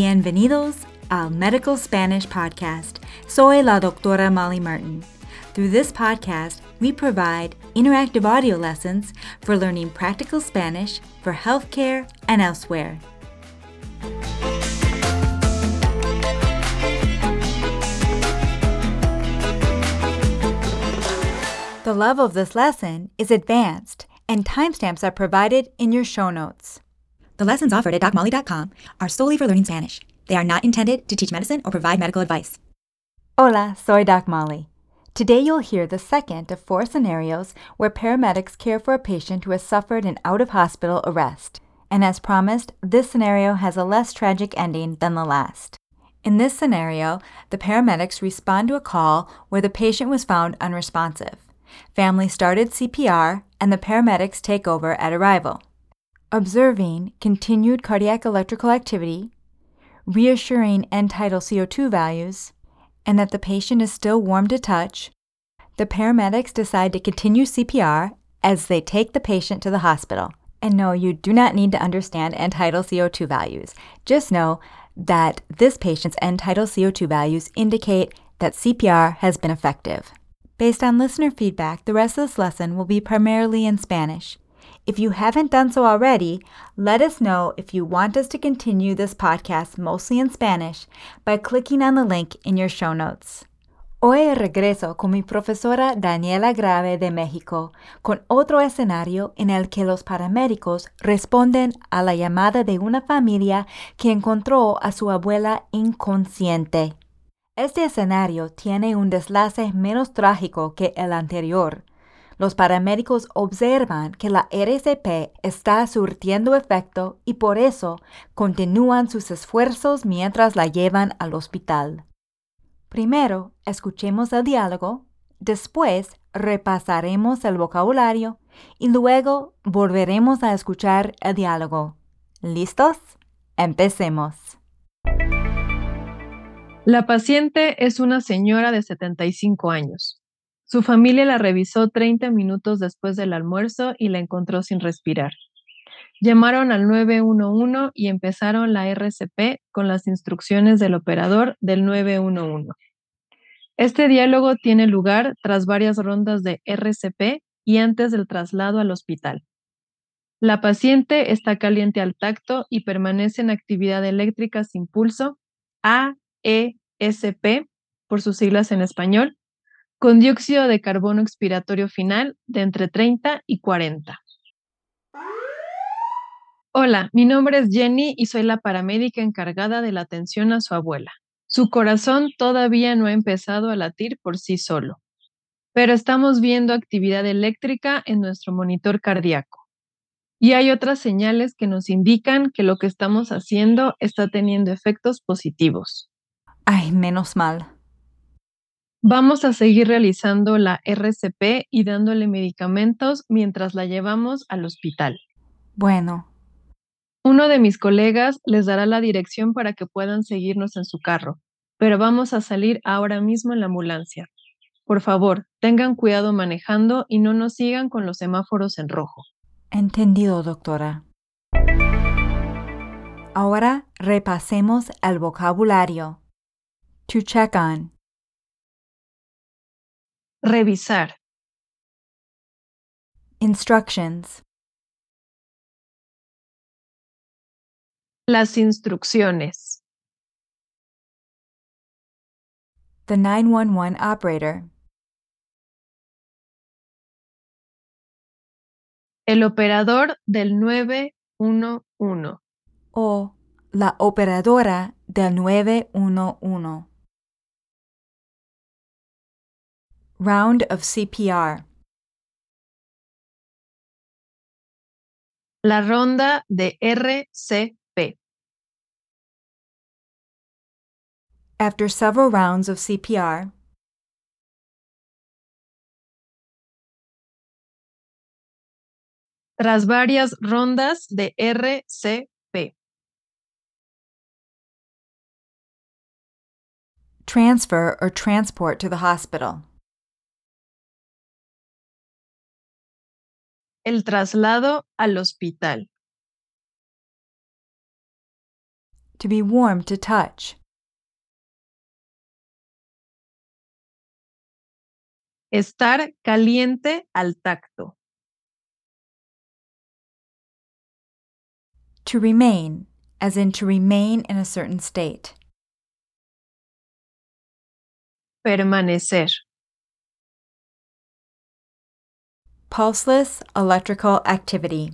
Bienvenidos al Medical Spanish Podcast. Soy la doctora Molly Martin. Through this podcast, we provide interactive audio lessons for learning practical Spanish for healthcare and elsewhere. The level of this lesson is advanced, and timestamps are provided in your show notes. The lessons offered at DocMolly.com are solely for learning Spanish. They are not intended to teach medicine or provide medical advice. Hola, soy Doc Molly. Today you'll hear the second of four scenarios where paramedics care for a patient who has suffered an out of hospital arrest. And as promised, this scenario has a less tragic ending than the last. In this scenario, the paramedics respond to a call where the patient was found unresponsive. Family started CPR, and the paramedics take over at arrival. Observing continued cardiac electrical activity, reassuring end tidal CO2 values, and that the patient is still warm to touch, the paramedics decide to continue CPR as they take the patient to the hospital. And no, you do not need to understand end tidal CO2 values. Just know that this patient's end tidal CO2 values indicate that CPR has been effective. Based on listener feedback, the rest of this lesson will be primarily in Spanish. If you haven't done so already, let us know if you want us to continue this podcast mostly in Spanish by clicking on the link in your show notes. Hoy regreso con mi profesora Daniela Grave de México con otro escenario en el que los paramédicos responden a la llamada de una familia que encontró a su abuela inconsciente. Este escenario tiene un deslace menos trágico que el anterior. Los paramédicos observan que la RCP está surtiendo efecto y por eso continúan sus esfuerzos mientras la llevan al hospital. Primero, escuchemos el diálogo, después repasaremos el vocabulario y luego volveremos a escuchar el diálogo. ¿Listos? Empecemos. La paciente es una señora de 75 años. Su familia la revisó 30 minutos después del almuerzo y la encontró sin respirar. Llamaron al 911 y empezaron la RCP con las instrucciones del operador del 911. Este diálogo tiene lugar tras varias rondas de RCP y antes del traslado al hospital. La paciente está caliente al tacto y permanece en actividad eléctrica sin pulso, A, E, SP, por sus siglas en español, con dióxido de carbono expiratorio final de entre 30 y 40. Hola, mi nombre es Jenny y soy la paramédica encargada de la atención a su abuela. Su corazón todavía no ha empezado a latir por sí solo, pero estamos viendo actividad eléctrica en nuestro monitor cardíaco. Y hay otras señales que nos indican que lo que estamos haciendo está teniendo efectos positivos. Ay, menos mal. Vamos a seguir realizando la RCP y dándole medicamentos mientras la llevamos al hospital. Bueno, Uno de mis colegas les dará la dirección para que puedan seguirnos en su carro, pero vamos a salir ahora mismo en la ambulancia. Por favor, tengan cuidado manejando y no nos sigan con los semáforos en rojo. entendido, doctora. Ahora repasemos el vocabulario. To check on. Revisar, Instructions. las instrucciones, The 911 operator. el operador del 911, o la operadora del 911. Round of CPR. la ronda de RCP, After several rounds of CPR, tras varias rondas de RCP, transfer or transport to the hospital. El traslado al hospital, To be warm to touch. Estar caliente al tacto. To remain, as in to remain in a certain state. Permanecer. Pulseless electrical activity.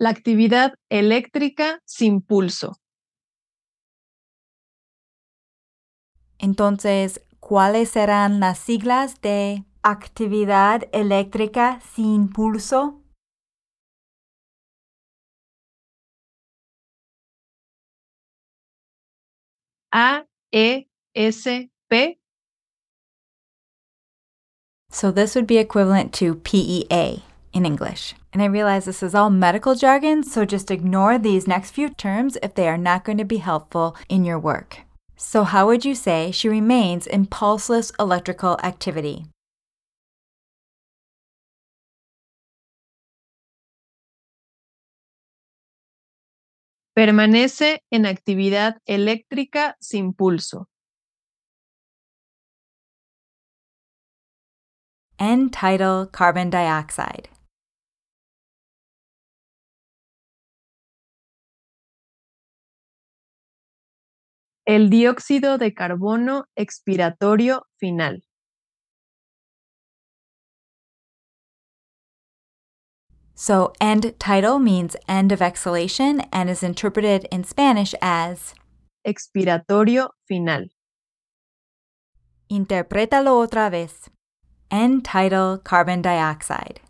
La actividad eléctrica sin pulso. Entonces, ¿cuáles serán las siglas de actividad eléctrica sin pulso? A, E, S, P. So this would be equivalent to PEA in English. And I realize this is all medical jargon, so just ignore these next few terms if they are not going to be helpful in your work. So, how would you say she remains in pulseless electrical activity? Permanece en actividad eléctrica sin pulso. End title carbon dioxide. El dióxido de carbono expiratorio final. So, end title means end of exhalation and is interpreted in Spanish as Expiratorio final. Interprétalo otra vez. End title carbon dioxide.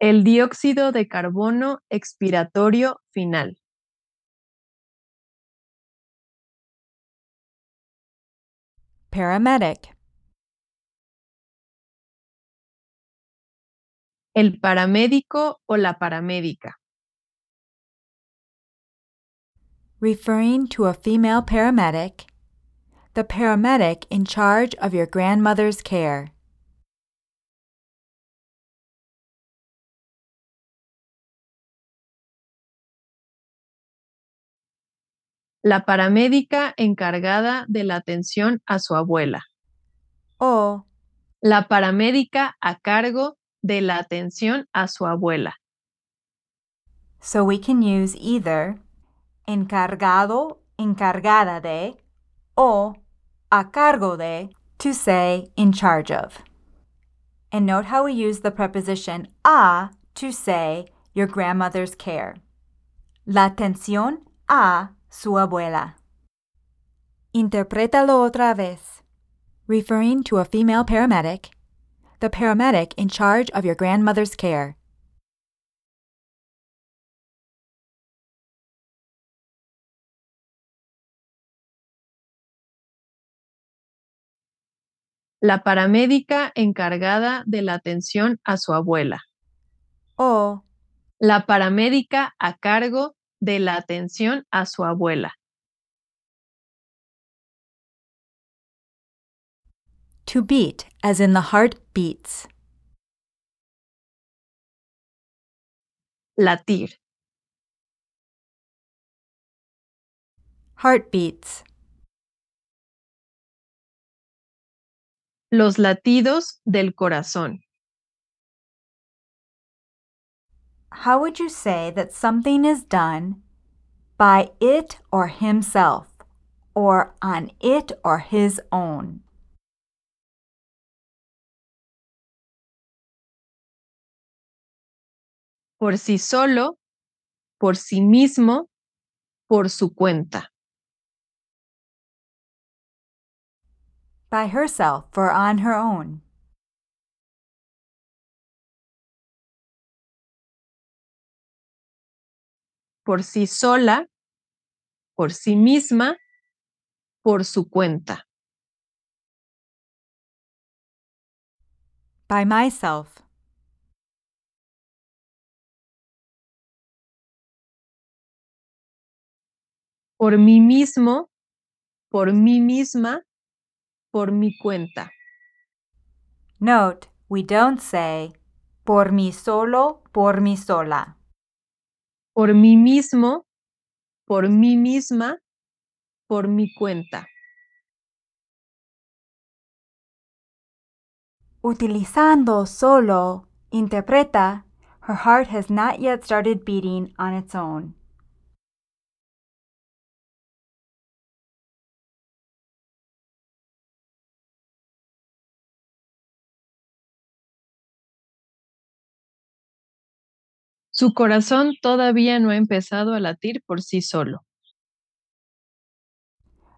El dióxido de carbono expiratorio final. Paramedic. El paramédico o la paramédica. Referring to a female paramedic, the paramedic in charge of your grandmother's care. La paramédica encargada de la atención a su abuela. O La paramédica a cargo de la atención a su abuela. So we can use either encargado, encargada de, o a cargo de to say in charge of. And note how we use the preposition a to say your grandmother's care. La atención a su abuela. Interprétalo otra vez. Referring to a female paramedic, the paramedic in charge of your grandmother's care. La paramédica encargada de la atención a su abuela. O La paramédica a cargo de la atención a su abuela. to beat, as in the heart beats. Latir. Heartbeats. Los latidos del corazón. How would you say that something is done by it or himself, or on it or his own? Por sí solo, por sí mismo, por su cuenta. By herself or on her own? Por sí sola, por sí misma, por su cuenta. By myself. Por mí mismo, por mí misma, por mi cuenta. Note, we don't say por mí solo, por mí sola. Por mí mismo, por mí misma, por mi cuenta. Utilizando solo, interpreta, her heart has not yet started beating on its own. Su corazón todavía no ha empezado a latir por sí solo.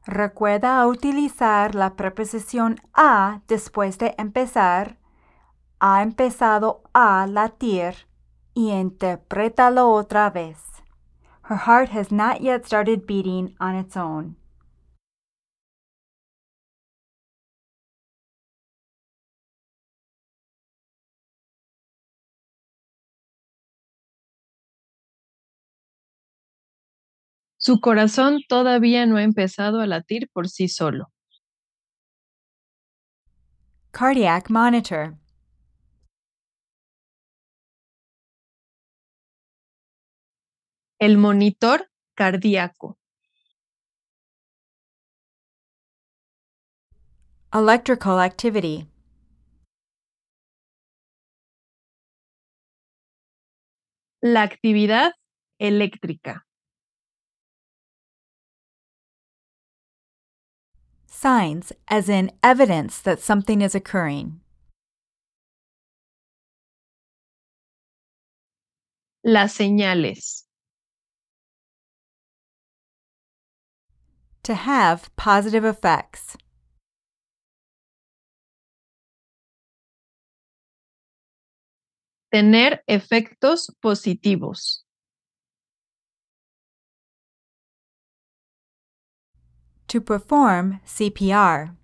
Recuerda utilizar la preposición a después de empezar. Ha empezado a latir y interprétalo otra vez. Her heart has not yet started beating on its own. Su corazón todavía no ha empezado a latir por sí solo. Cardiac monitor. El monitor cardíaco. Electrical activity. La actividad eléctrica. Signs, as in evidence that something is occurring. Las señales. To have positive effects. Tener efectos positivos. To perform CPR.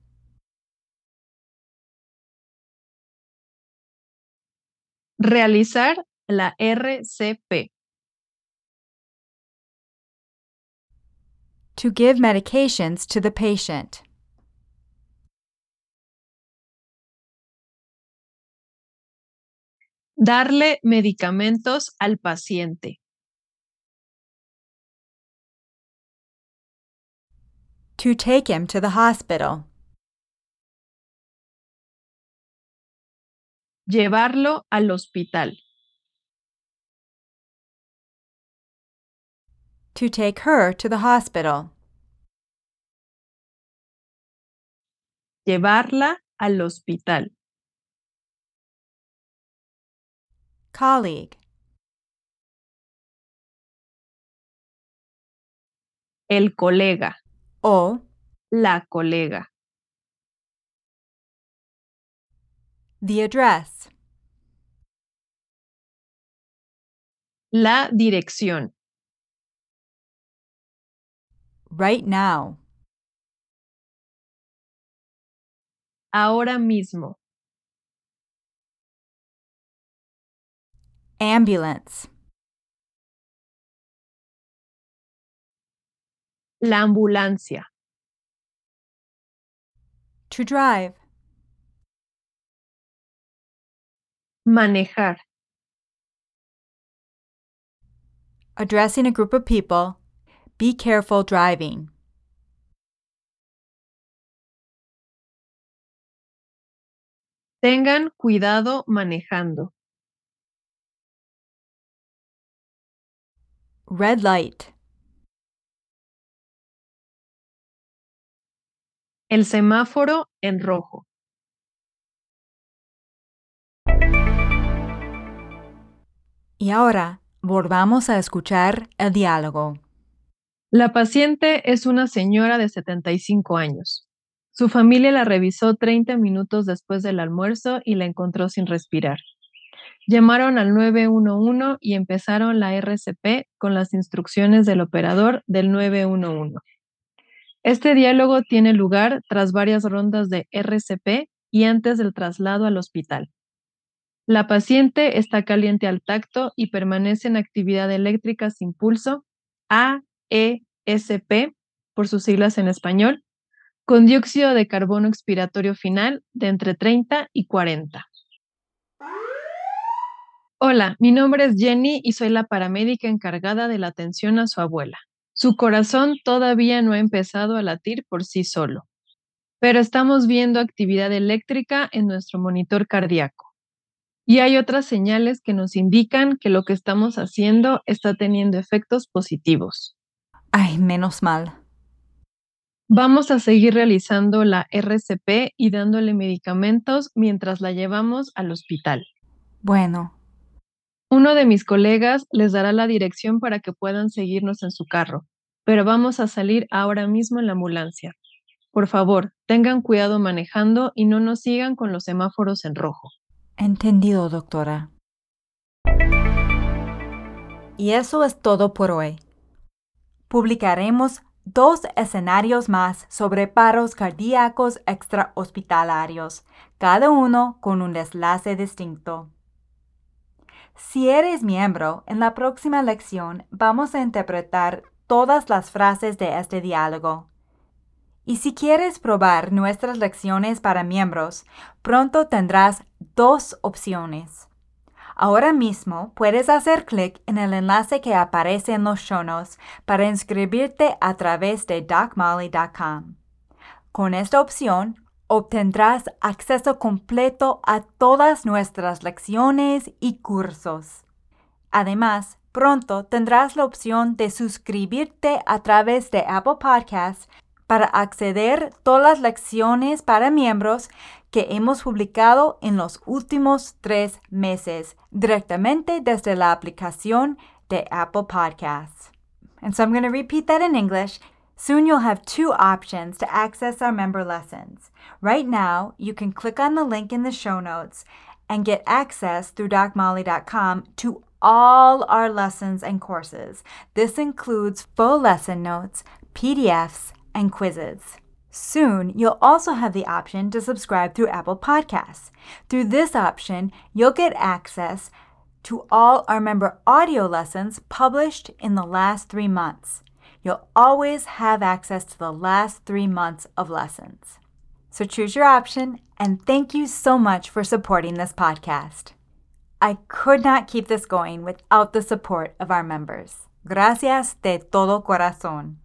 Realizar la RCP. To give medications to the patient. Darle medicamentos al paciente. To take him to the hospital. Llevarlo al hospital. To take her to the hospital. Llevarla al hospital. Colleague. El colega. O La colega. the address. La dirección. Right now. Ahora mismo. Ambulance. La ambulancia. To drive. Manejar. Addressing a group of people. Be careful driving. Tengan cuidado manejando. Red light. El semáforo en rojo. Y ahora volvamos a escuchar el diálogo. La paciente es una señora de 75 años. Su familia la revisó 30 minutos después del almuerzo y la encontró sin respirar. Llamaron al 911 y empezaron la RCP con las instrucciones del operador del 911. Este diálogo tiene lugar tras varias rondas de RCP y antes del traslado al hospital. La paciente está caliente al tacto y permanece en actividad eléctrica sin pulso, AESP, por sus siglas en español, con dióxido de carbono expiratorio final de entre 30 y 40. Hola, mi nombre es Jenny y soy la paramédica encargada de la atención a su abuela. Su corazón todavía no ha empezado a latir por sí solo, pero estamos viendo actividad eléctrica en nuestro monitor cardíaco. Y hay otras señales que nos indican que lo que estamos haciendo está teniendo efectos positivos. Ay, menos mal. Vamos a seguir realizando la RCP y dándole medicamentos mientras la llevamos al hospital. Bueno, Uno de mis colegas les dará la dirección para que puedan seguirnos en su carro, pero vamos a salir ahora mismo en la ambulancia. Por favor, tengan cuidado manejando y no nos sigan con los semáforos en rojo. entendido, doctora. Y eso es todo por hoy. Publicaremos dos escenarios más sobre paros cardíacos extrahospitalarios, cada uno con un deslace distinto. Si eres miembro, en la próxima lección vamos a interpretar todas las frases de este diálogo. Y si quieres probar nuestras lecciones para miembros, pronto tendrás dos opciones. Ahora mismo puedes hacer clic en el enlace que aparece en los show notes para inscribirte a través de docmolly.com. Con esta opción obtendrás acceso completo a todas nuestras lecciones y cursos. Además, pronto tendrás la opción de suscribirte a través de Apple Podcasts para acceder a todas las lecciones para miembros que hemos publicado en los últimos tres meses directamente desde la aplicación de Apple Podcasts. And so I'm going to repeat that in English. Soon you'll have two options to access our member lessons. Right now, you can click on the link in the show notes and get access through docmolly.com to all our lessons and courses. This includes full lesson notes, PDFs, and quizzes. Soon, you'll also have the option to subscribe through Apple Podcasts. Through this option, you'll get access to all our member audio lessons published in the last three months. You'll always have access to the last three months of lessons. So choose your option, and thank you so much for supporting this podcast. I could not keep this going without the support of our members. Gracias de todo corazón.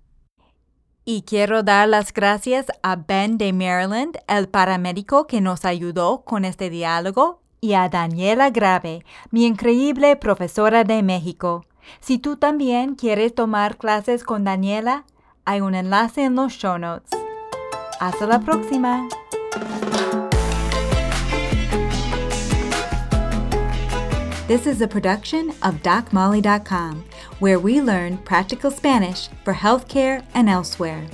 Y quiero dar las gracias a Ben de Maryland, el paramédico que nos ayudó con este diálogo, y a Daniela Grave, mi increíble profesora de México. Si tú también quieres tomar clases con Daniela, hay un enlace en los show notes. Hasta la próxima. This is a production of DocMolly.com, where we learn practical Spanish for healthcare and elsewhere.